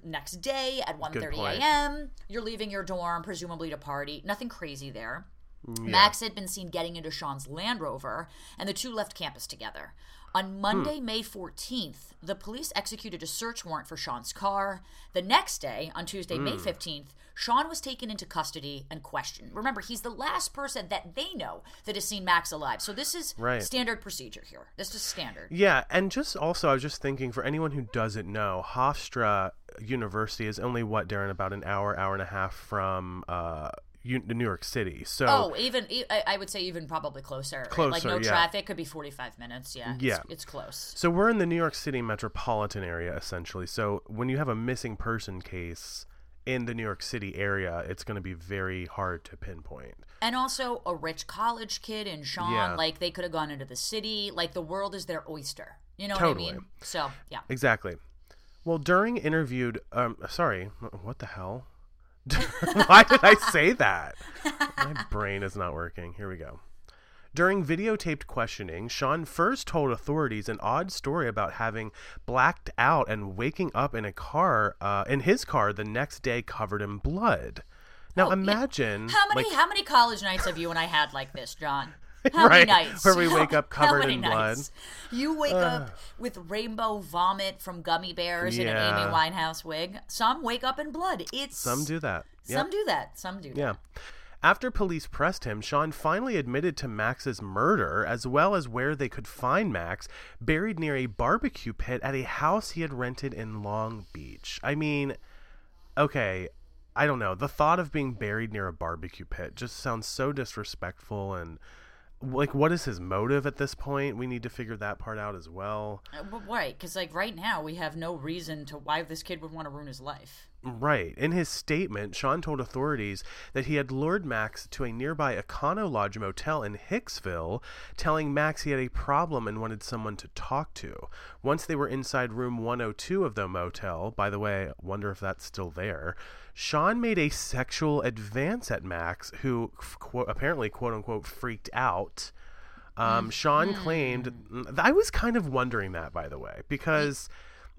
next day at 1:30 a.m., you're leaving your dorm, presumably to party. Nothing crazy there. Mm, Max had been seen getting into Shaun's Land Rover, and the two left campus together. On Monday, Hmm. May 14th, the police executed a search warrant for Shaun's car. The next day, on Tuesday, Hmm. May 15th, Shaun was taken into custody and questioned. Remember, he's the last person that they know that has seen Max alive. So this is Right. standard procedure here. This is standard. Yeah, and just also, I was just thinking for anyone who doesn't know, Hofstra University is only what, Daryn, about an hour, hour and a half from uh, New York City. So Oh, even I would say even probably closer. right? like no yeah. traffic could be forty five minutes. Yeah, Yeah. it's, it's close. So we're in the New York City metropolitan area essentially. So when you have a missing person case in the New York City area, it's going to be very hard to pinpoint. And also a rich college kid and Shaun, Yeah. like they could have gone into the city. Like the world is their oyster. You know Totally. what I mean? So yeah. Exactly. Well, during interviewed, um, sorry, what the hell? Why did I say that? My brain is not working. Here we go. During videotaped questioning, Shaun first told authorities an odd story about having blacked out and waking up in a car, uh, in his car, the next day covered in blood. Now Oh, yeah. imagine How many like, how many college nights have you and I had like this, John? How Right, many nights? where we wake up covered in blood. You wake up with rainbow vomit from gummy bears in an Amy Winehouse wig. Some wake up in blood. It's some do that. Yep. Some do that. Some do. Yeah. That. After police pressed him, Shaun finally admitted to Max's murder, as well as where they could find Max, buried near a barbecue pit at a house he had rented in Long Beach. I mean, okay, I don't know. The thought of being buried near a barbecue pit just sounds so disrespectful and. Like, what is his motive at this point? We need to figure that part out as well. Uh, right, because like right now we have no reason to why this kid would want to ruin his life. Right. In his statement, Shaun told authorities that he had lured Max to a nearby Econo Lodge motel in Hicksville, telling Max he had a problem and wanted someone to talk to. Once they were inside room 102 of the motel, by the way, wonder if that's still there, Shaun made a sexual advance at Max, who quote, apparently, quote unquote, freaked out. Um, Shaun claimed. I was kind of wondering that, by the way, because.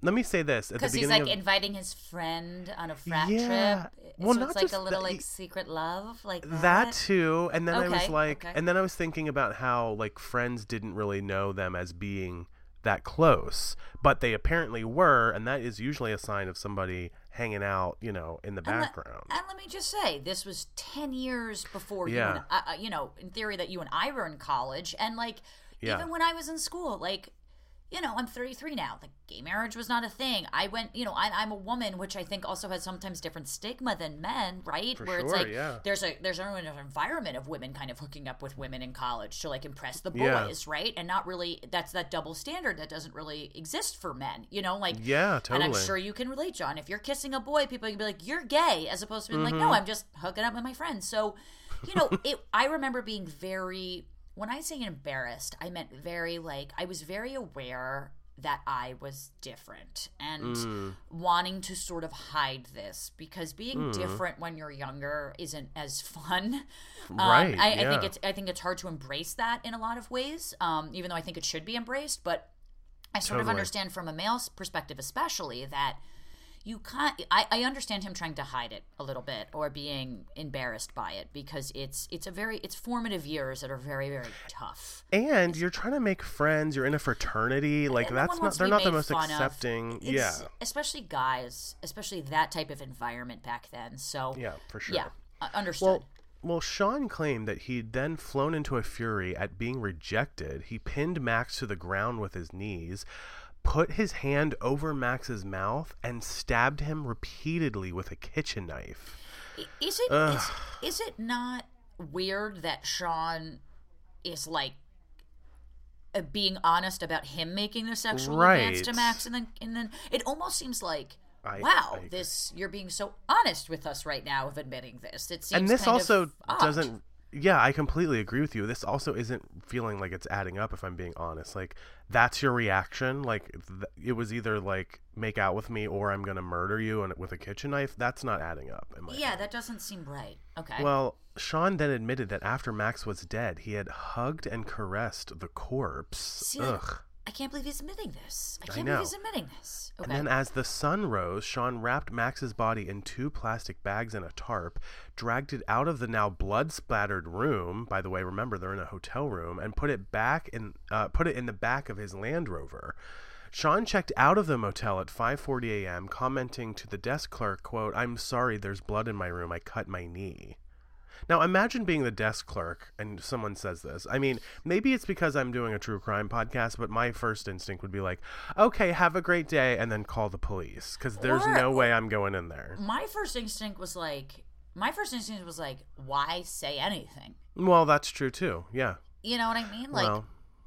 Let me say this at the Because he's like of inviting his friend on a frat Yeah. trip. Well, so not it's like a little that- like secret love, like that. that too and then i was like okay. and then i was thinking about how like friends didn't really know them as being that close but they apparently were and that is usually a sign of somebody hanging out you know in the And let- background And let me just say, this was ten years before you, Yeah. and, uh, uh, you know, in theory that you and I were in college, and like Yeah. even when I was in school, like. You know, I'm 33 now. The gay marriage was not a thing. I went, you know, I, I'm a woman, which I think also has sometimes different stigma than men, right? For Where it's like yeah. there's a there's an environment of women kind of hooking up with women in college to like impress the Yeah. boys, right? And not really that's that double standard that doesn't really exist for men. You know, like yeah totally. and I'm sure you can relate, John. If you're kissing a boy, people can be like, "You're gay," as opposed to being Mm-hmm. like, "No, I'm just hooking up with my friends." So, you know, it. I remember being very. When I say embarrassed, I meant very like I was very aware that I was different and Mm. wanting to sort of hide this because being Mm. different when you're younger isn't as fun. Um, Right, I, I think it's I think it's hard to embrace that in a lot of ways. Um, even though I think it should be embraced, but I sort of understand from a male's perspective, especially that you can't I, I understand him trying to hide it a little bit or being embarrassed by it because it's it's a very it's formative years that are very very tough And you're trying to make friends. You're in a fraternity. Like no that's not. They're not the most accepting. It's- Yeah. especially guys especially that type of environment back then so Yeah, for sure. yeah uh, understood Well, well, Shaun claimed that he'd then flown into a fury at being rejected. He pinned Max to the ground with his knees, put his hand over Max's mouth, and stabbed him repeatedly with a kitchen knife. Is it is, is it not weird that Shaun is like uh, being honest about him making the sexual advance to Max and then and then it almost seems like I- wow I this you're being so honest with us right now of admitting this it seems and this also doesn't. Yeah, I completely agree with you. This also isn't feeling like it's adding up. If I'm being honest, like that's your reaction. Like th- it was either like make out with me or I'm gonna murder you and with a kitchen knife. That's not adding up. In my yeah that doesn't seem right okay Well, Shaun then admitted that after Max was dead, he had hugged and caressed the corpse. See, Ugh. I can't believe he's admitting this I can't know. believe he's admitting this okay And then as the sun rose, Shaun wrapped Max's body in two plastic bags and a tarp, dragged it out of the now blood-splattered room. By the way, remember they're in a hotel room, and put it back in uh, put it in the back of his Land Rover. Shaun checked out of the motel at 5:40 a.m., commenting to the desk clerk, "quote I'm sorry, there's blood in my room. I cut my knee." Now imagine being the desk clerk and someone says this. I mean, maybe it's because I'm doing a true crime podcast, but my first instinct would be like, "Okay, have a great day," and then call the police because there's Or- no way I'm going in there. my first instinct was like my first instinct was like why say anything Well, that's true too. Yeah. You know what I mean? Like, Well.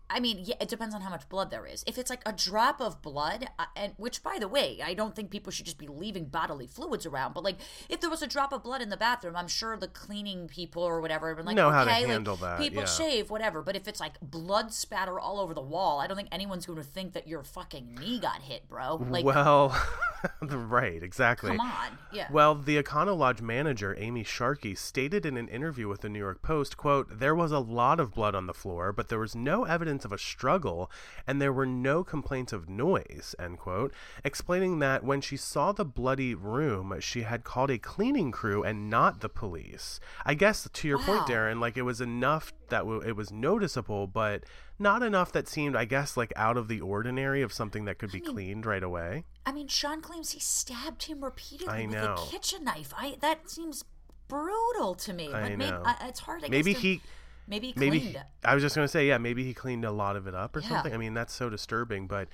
I mean, yeah, it depends on how much blood there is. If it's like a drop of blood, uh, and which, by the way, I don't think people should just be leaving bodily fluids around. But like, if there was a drop of blood in the bathroom, I'm sure the cleaning people or whatever would like, Know how to okay, handle like, that, People yeah. shave, whatever. But if it's like blood spatter all over the wall, I don't think anyone's going to think that your fucking knee got hit, bro. Like, well, right, exactly. come on, yeah. Well, the Econo Lodge manager, Amy Sharkey, stated in an interview with the New York Post, quote, There was a lot of blood on the floor, but there was no evidence of a struggle, and there were no complaints of noise, end quote, explaining that when she saw the bloody room, she had called a cleaning crew and not the police. I guess, to your point, Daryn, like, it was enough that w- it was noticeable, but not enough that seemed, I guess, like out of the ordinary of something that could be cleaned right away. I mean, Shaun claims he stabbed him repeatedly I with a kitchen knife. I that seems brutal to me. I but maybe know. I, it's hard. I Maybe guess to- he. maybe he maybe cleaned he- it. I was just gonna say, yeah, maybe he cleaned a lot of it up or Yeah. something. I mean, that's so disturbing. But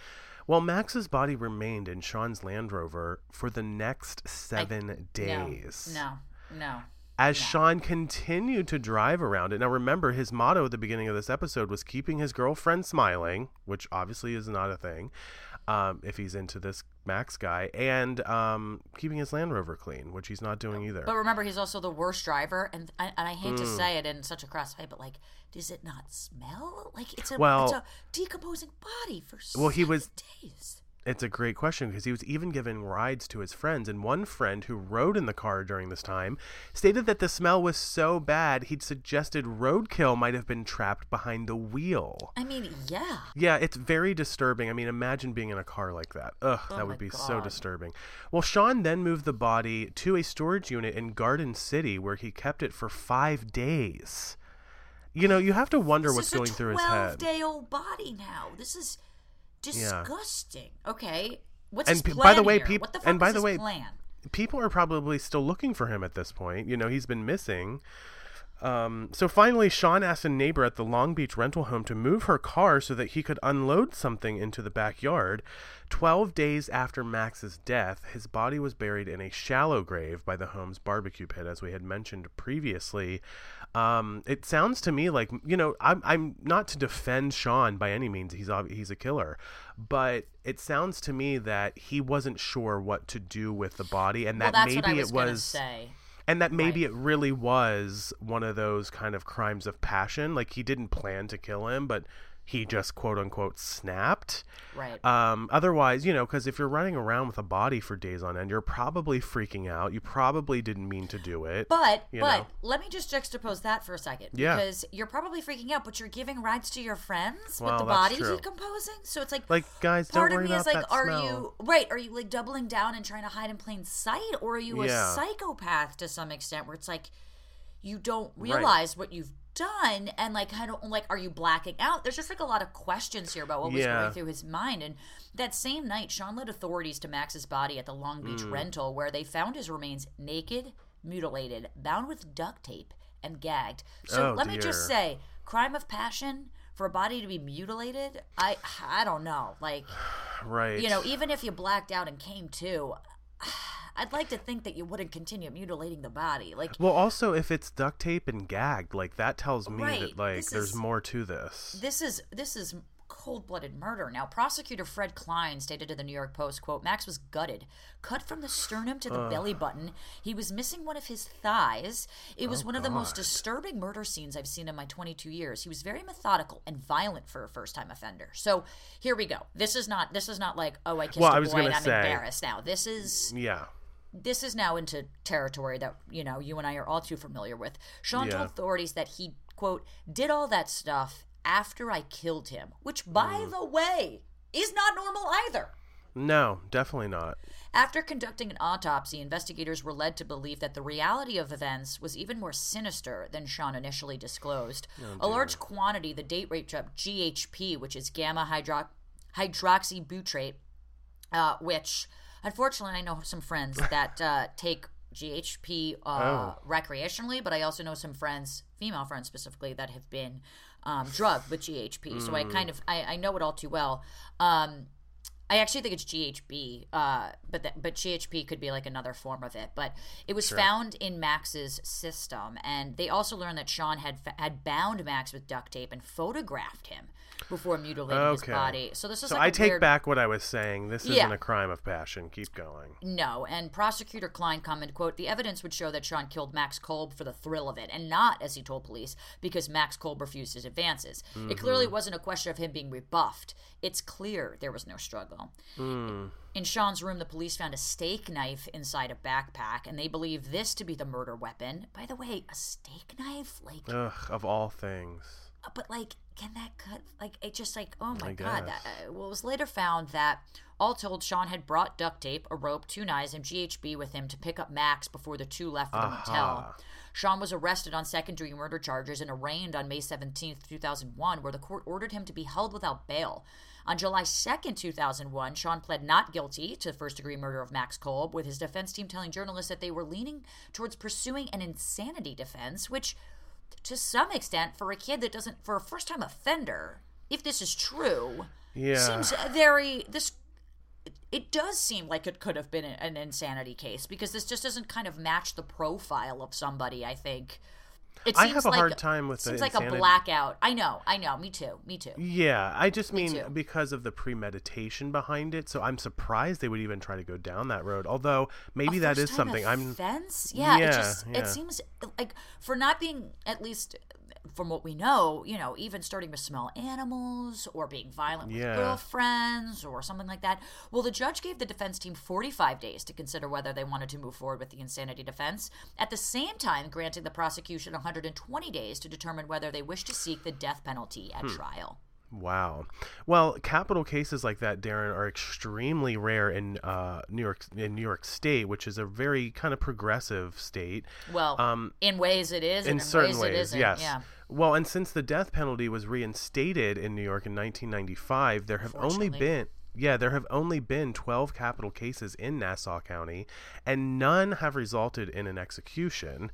well, Max's body remained in Shaun's Land Rover for the next seven days. No, no, no. As Shaun continued to drive around it. Now, remember, his motto at the beginning of this episode was keeping his girlfriend smiling, which obviously is not a thing um, if he's into this Max guy, and um, keeping his Land Rover clean, which he's not doing either. But remember, he's also the worst driver, and I, and I hate Hmm. to say it in such a crass way, but like, does it not smell? Like it's a Well- it's a decomposing body for Well, he was- days. It's a great question because he was even giving rides to his friends, and one friend who rode in the car during this time stated that the smell was so bad he'd suggested roadkill might have been trapped behind the wheel. I mean, yeah. Yeah, it's very disturbing. I mean, imagine being in a car like that. Ugh, Oh that would be so disturbing. Well, Shaun then moved the body to a storage unit in Garden City where he kept it for five days. You know, you have to wonder This what's going through his head. day old body now. This is disgusting. Okay, what's And his plan by the way, here? what the fuck and by is the way, plan? people are probably still looking for him at this point. You know, he's been missing. Um, so finally, Shaun asked a neighbor at the Long Beach rental home to move her car so that he could unload something into the backyard. Twelve days after Max's death, his body was buried in a shallow grave by the home's barbecue pit, as we had mentioned previously. Um, it sounds to me like you know I'm I'm not to defend Shaun by any means. He's he's a killer, but it sounds to me that he wasn't sure what to do with the body, and Well, that that's maybe was, it was say. and that maybe Right. it really was one of those kind of crimes of passion like he didn't plan to kill him but he just quote unquote snapped. Right. Um, otherwise, you know, because if you're running around with a body for days on end, you're probably freaking out. You probably didn't mean to do it. But but know. let me just juxtapose that for a second. Yeah. Because you're probably freaking out, but you're giving rides to your friends Well, with the body true. decomposing. So it's like Like, guys, don't part of me is like, are smell. you right? Are you like doubling down and trying to hide in plain sight, or are you a psychopath to some extent, where it's like you don't realize what you've done, and like I don't like, are you blacking out? There's just like a lot of questions here about what was Yeah. going through his mind. And that same night, Shaun led authorities to Max's body at the Long Beach Mm. rental, where they found his remains naked, mutilated, bound with duct tape, and gagged. So Oh, let me just say, crime of passion. For a body to be mutilated, I I don't know. Like right. you know, even if you blacked out and came to, I'd like to think that you wouldn't continue mutilating the body. Like, Well, also, if it's duct tape and gagged, like that tells me Right, that like there's is- more to this. this is this is cold-blooded murder. Now, prosecutor Fred Klein stated to the New York Post, "quote Max was gutted, cut from the sternum to the belly button. He was missing one of his thighs. It was oh, one of the most disturbing murder scenes I've seen in my 22 years. He was very methodical and violent for a first-time offender. So here we go. This is not this is not like oh I kissed Well, a boy and I'm say- embarrassed now. This is Yeah. This is now into territory that you know you and I are all too familiar with. Shaun Yeah. told authorities that he quote did all that stuff after I killed him, which by Mm. the way is not normal either. No, definitely not. After conducting an autopsy, investigators were led to believe that the reality of events was even more sinister than Shaun initially disclosed. a large quantity, the date rape drug GHP, which is gamma hydro- hydroxybutrate, uh, which unfortunately I know some friends that uh, take GHP uh, recreationally, but I also know some friends, female friends specifically, that have been um, drugged with GHP. So I kind of I, I know it all too well. Um, I actually think it's GHB, uh, but that, but GHP could be like another form of it. But it was found in Max's system, and they also learned that Sean had had bound Max with duct tape and photographed him before mutilating his Okay. body. So this is So like I a take weird- back what I was saying. This isn't a crime of passion. Keep going. No, and prosecutor Klein commented, quote, the evidence would show that Shaun killed Max Kolb for the thrill of it, and not, as he told police, because Max Kolb refused his advances. It mm-hmm. clearly wasn't a question of him being rebuffed. It's clear there was no struggle. Mm. In Shaun's room, the police found a steak knife inside a backpack, and they believe this to be the murder weapon. By the way, a steak knife? Like, Ugh, of all things. But like can that cut like it just like oh my I god that, uh, well, it was later found that all told shaun had brought duct tape a rope two knives and ghb with him to pick up max before the two left for the motel shaun was arrested on second degree murder charges and arraigned on may 17 2001 where the court ordered him to be held without bail. On July 2nd, 2001, Shaun pled not guilty to first degree murder of Max Kolb, with his defense team telling journalists that they were leaning towards pursuing an insanity defense, which to some extent for a kid that doesn't for a first time offender if this is true Yeah. seems very this it, it does seem like it could have been an insanity case because this just doesn't kind of match the profile of somebody i think it I have a like, hard time with seems like insanity- a blackout i know i know me too me too Yeah, I just mean too. because of the premeditation behind it. So I'm surprised they would even try to go down that road. Although maybe that is something I'm. offense? Yeah, Yeah, it just yeah. it seems like for not being at least from what we know, you know, even starting with small animals or being violent with Yeah. girlfriends or something like that. Well, the judge gave the defense team 45 days to consider whether they wanted to move forward with the insanity defense. At the same time, granting the prosecution 120 days to determine whether they wish to seek the death penalty at Hmm. trial. Wow. Well, capital cases like that, Daryn, are extremely rare in uh, New York in New York State, which is a very kind of progressive state. Well, Um, in ways it is, in and in certain ways, it ways, isn't. yes. Yeah. Well, and since the death penalty was reinstated in New York in 1995, there have only been yeah, there have only been 12 capital cases in Nassau County, and none have resulted in an execution.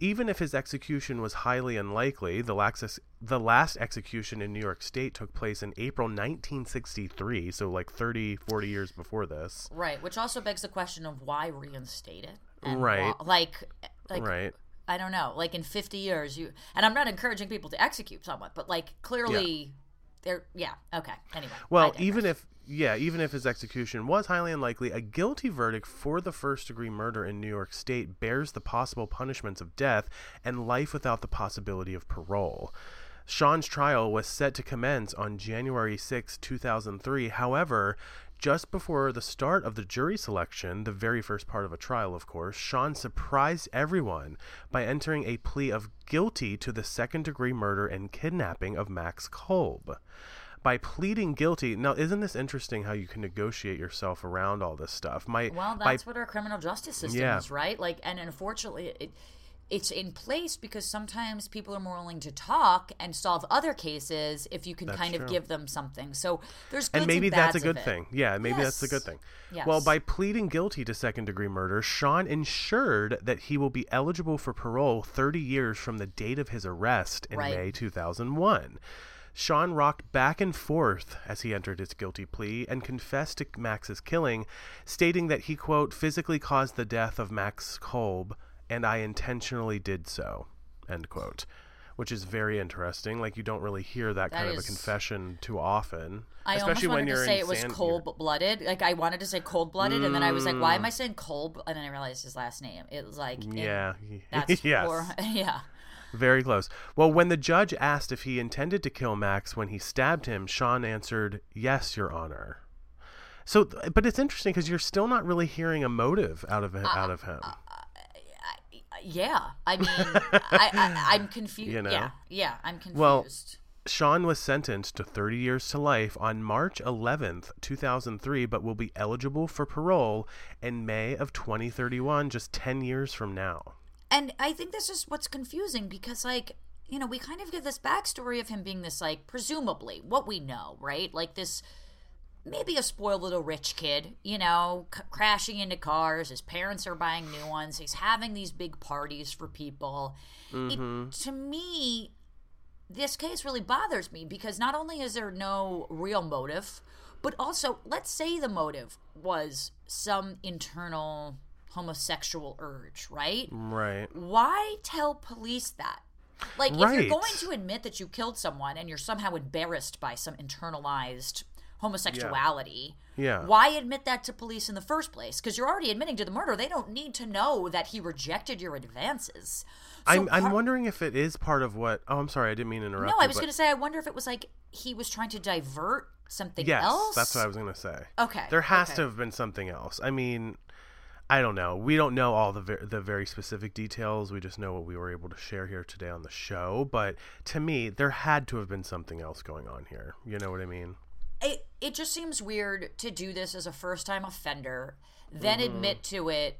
Even if his execution was highly unlikely, the last, the last execution in New York State took place in April 1963, so like 30, 40 years before this. Right, which also begs the question of why reinstate it. And Right. why- like, like Right. I don't know. Like in 50 years, you and I'm not encouraging people to execute someone, but like clearly, they're yeah okay. Anyway, Well, even if yeah, even if his execution was highly unlikely, a guilty verdict for the first degree murder in New York State bears the possible punishments of death and life without the possibility of parole. Shaun's trial was set to commence on January 6, 2003. However, just before the start of the jury selection, the very first part of a trial, of course, Shaun surprised everyone by entering a plea of guilty to the second degree murder and kidnapping of Max Kolb. By pleading guilty, now isn't this interesting how you can negotiate yourself around all this stuff? My Well, by- that's what our criminal justice system Yeah. is, right? Like, and unfortunately, it, it's in place because sometimes people are more willing to talk and solve other cases if you can That's kind true. of give them something. So there's and maybe that's a good thing. Yeah, maybe that's a good thing. Yes. Well, by pleading guilty to second degree murder, Shaun ensured that he will be eligible for parole 30 years from the date of his arrest in Right. May 2001. Shaun rocked back and forth as he entered his guilty plea and confessed to Max's killing, stating that he, quote, physically caused the death of Max Kolb and I intentionally did so, end quote. Which is very interesting. Like, you don't really hear that, That kind of a confession too often. I especially almost when wanted you're to say it was San- you're- cold blooded. Like I wanted to say cold blooded, and then I was like, "Why Mm. am I saying cold?" And then I realized his last name. It was like, Yeah. that's yes. or, yeah. Very close. Well, when the judge asked if he intended to kill Max when he stabbed him, Shaun answered, "Yes, Your Honor." So, but it's interesting because you're still not really hearing a motive out of it, out of him. Uh, uh, uh, yeah, I mean, I, I'm confused. You know? Yeah, yeah, I'm confused. Well, Shaun was sentenced to 30 years to life on March 11th, 2003, but will be eligible for parole in May of 2031, just 10 years from now. And I think this is what's confusing because, like, you know, we kind of get this backstory of him being this, like, presumably what we know, right? Like this, maybe a spoiled little rich kid, you know, c- crashing into cars. His parents are buying new ones. He's having these big parties for people. It, mm-hmm. to me, this case really bothers me because not only is there no real motive, but also, let's say the motive was some internal homosexual urge, right? Right. Why tell police that? Like, if you're going to admit that you killed someone and you're somehow embarrassed by some internalized homosexuality, Yeah. why admit that to police in the first place? Because you're already admitting to the murder. They don't need to know that he rejected your advances. So I'm, I'm wondering if it is part of what. Oh, I'm sorry, I didn't mean to interrupt. No, I was but- going to say, I wonder if it was like he was trying to divert something Yes, else. that's what I was going to say. Okay, There has okay. to have been something else. I mean, I don't know. We don't know all the ver- the very specific details. We just know what we were able to share here today on the show. But to me, there had to have been something else going on here. You know what I mean? it it just seems weird to do this as a first time offender, then Mm-hmm. admit to it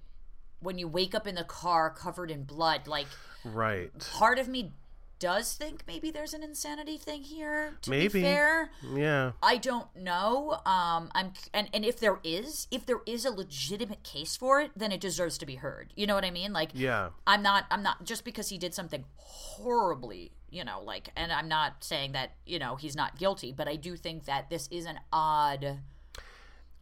when you wake up in the car covered in blood. Like Right. part of me does think maybe there's an insanity thing here. To Maybe. be fair, Yeah. I don't know. Um, I'm and and if there is, if there is a legitimate case for it, then it deserves to be heard. You know what I mean? Like, Yeah. I'm not. I'm not just because he did something horribly. You know, like, and I'm not saying that you know he's not guilty, but I do think that this is an odd.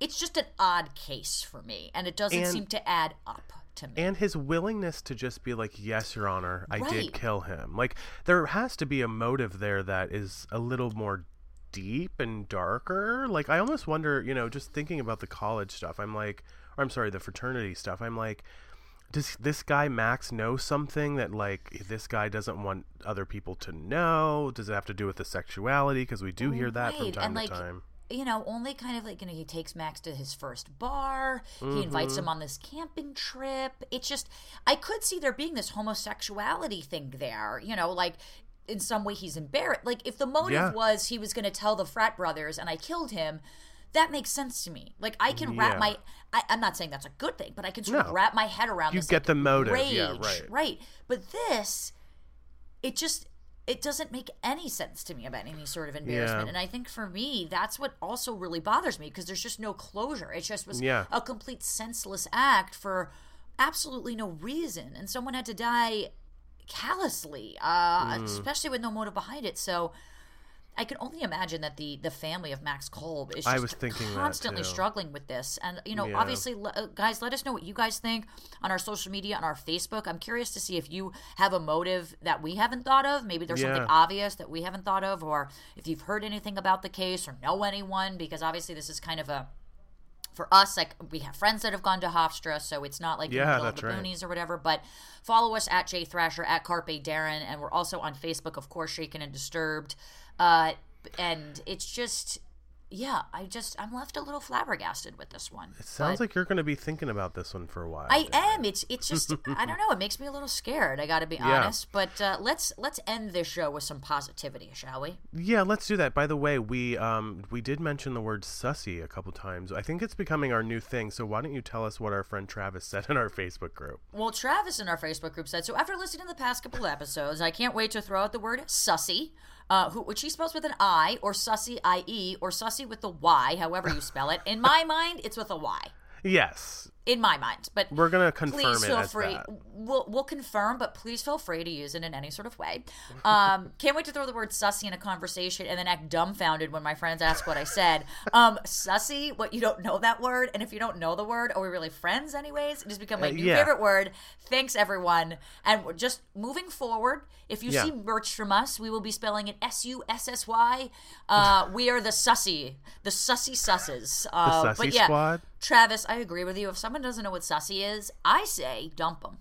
It's just an odd case for me, and it doesn't And- seem to add up to me. And his willingness to just be like, "Yes, Your Honor, I Right. did kill him." Like there has to be a motive there that is a little more deep and darker. Like I almost wonder, you know, just thinking about the college stuff. I'm like, or I'm sorry, the fraternity stuff. I'm like, does this guy Max know something that like this guy doesn't want other people to know? Does it have to do with the sexuality? Because we do hear that from time and, to like, time. You know, only kind of like you know, he takes Max to his first bar. He invites mm-hmm. him on this camping trip. It's just I could see there being this homosexuality thing there. You know, like in some way he's embarrassed. Like if the motive Yeah. was he was going to tell the frat brothers and I killed him. That makes sense to me. Like I can wrap Yeah. my. I, I'm not saying that's a good thing, but I can sort of wrap my head around. You this, get like, the motive, Rage, yeah, right. right. But this, it just it doesn't make any sense to me about any sort of embarrassment Yeah. and i think for me that's what also really bothers me because there's just no closure it just was Yeah. a complete senseless act for absolutely no reason and someone had to die callously uh, Mm. especially with no motive behind it so I can only imagine that the the family of Max Kolb is just I was thinking constantly struggling with this, and you know, Yeah. obviously, le- uh, guys, let us know what you guys think on our social media, on our Facebook. I'm curious to see if you have a motive that we haven't thought of. Maybe there's something obvious that we haven't thought of, or if you've heard anything about the case or know anyone, because obviously this is kind of a for us, like we have friends that have gone to Hofstra, so it's not like in Yeah, the middle that's of the right. boonies or whatever. But follow us at Jay Thrasher at Carpe Daryn, and we're also on Facebook, of course, Shaken and Disturbed. Uh, and it's just, yeah, I just I'm left a little flabbergasted with this one. It sounds like you're going to be thinking about this one for a while. I am. It's it's just I don't know. It makes me a little scared. I got to be Yeah. honest. But uh, let's let's end this show with some positivity, shall we? Yeah, let's do that. By the way, we um we did mention the word sussy a couple times. I think it's becoming our new thing. So why don't you tell us what our friend Travis said in our Facebook group? Well, Travis in our Facebook group said so. After listening to the past couple episodes, I can't wait to throw out the word sussy, uh, who, which he spells with an I, or sussy I E, or sussy with the Y, however you spell it. In my mind, it's with a Y. Yes, In my mind, but we're gonna confirm please it feel free. that. We'll we'll confirm, but please feel free to use it in any sort of way. Um, can't wait to throw the word sussy in a conversation and then act dumbfounded when my friends ask what I said. Um, sussy, what you don't know that word, and if you don't know the word, are we really friends? Anyways, it has become my Uh, new yeah. favorite word. Thanks everyone, and we're just moving forward. If you Yeah. see merch from us, we will be spelling it S U S S Y. Uh, we are the sussy, the sussy susses. Uh, Sussy but yeah, Squad? Travis, I agree with you. If someone doesn't know what sussy is, I say dump them.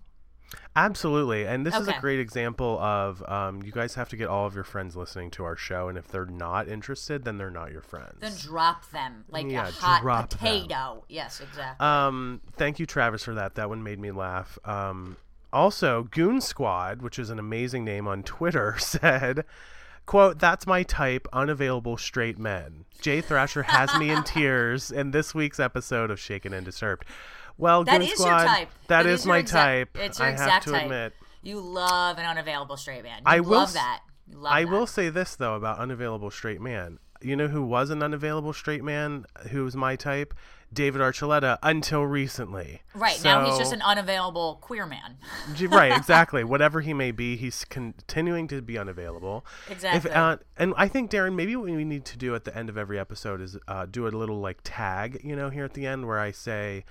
Absolutely, and this is a great example of um, you guys have to get all of your friends listening to our show, and if they're not interested, then they're not your friends. Then drop them like Yeah, a hot drop them. potato. Yes, exactly. Um, thank you, Travis, for that. That one made me laugh. Um, also, Goon Squad, which is an amazing name on Twitter, said, "quote That's my type. Unavailable straight men. Jay Thrasher has me in tears in this week's episode of Shaken and Disturbed." Well, that Goon is Squad, your type. That It is, your my exact- type. It's your I exact have to type. admit. You love an unavailable straight man. You I will love that. Love I that. will say this though about unavailable straight man. You know who was an unavailable straight man who was my type? David Archuleta until recently. Right now, he's just an unavailable queer man. Right, exactly. Whatever he may be, he's continuing to be unavailable. Exactly. If, uh, and I think Daryn, maybe what we need to do at the end of every episode is uh, do a little like tag, you know, here at the end where I say.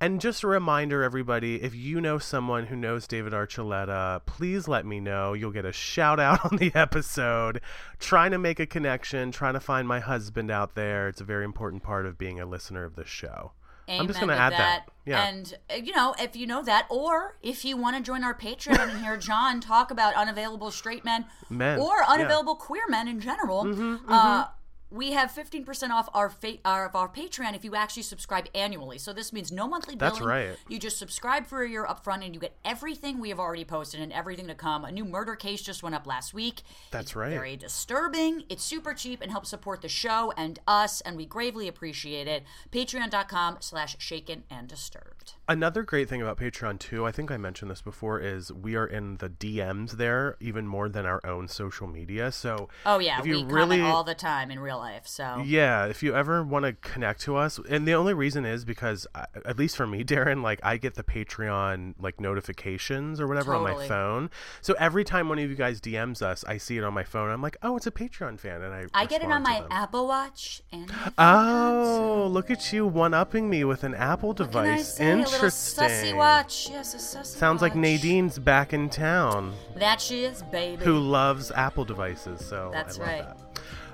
And just a reminder, everybody, if you know someone who knows David Archuleta, please let me know. You'll get a shout out on the episode. Trying to make a connection, trying to find my husband out there. It's a very important part of being a listener of this show. I'm just going to add that. Yeah. And uh, you know, if you know that, or if you want to join our Patreon and hear John talk about unavailable straight men, Men, or yeah. Mm-hmm, unavailable queer men in general, uh, we have 15% off our, fa- our of our Patreon if you actually subscribe annually. So this means no monthly billing. That's right. You just subscribe for a year upfront and you get everything we have already posted and everything to come. A new murder case just went up last week. That's It's right. Very disturbing. It's super cheap and helps support the show and us, and we gravely appreciate it. Patreon.com slash shaken and disturbed. Another great thing about Patreon too, I think I mentioned this before, is we are in the DMs there even more than our own social media. So Oh yeah, if we you comment really all the time in real life. So yeah, if you ever want to connect to us, and the only reason is because, uh, at least for me, Daryn, like I get the Patreon like notifications or whatever on my phone. So every time one of you guys DMs us, I see it on my phone. I'm like, oh, it's a Patreon fan, and I I get it on my them. Apple Watch and Oh, look at you one upping me with an Apple What can I device. Interesting. sussy watch. Yes, a sussy Sounds like. Nadine's back in town. That she is, baby. who loves Apple devices. So That's I love right. That.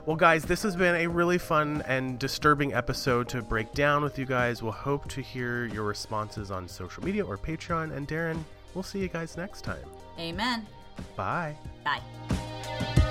Well, guys, this has been a really fun and disturbing episode to break down with you guys. We'll hope to hear your responses on social media or Patreon. And Daryn, we'll see you guys next time. Amen. Bye. Bye.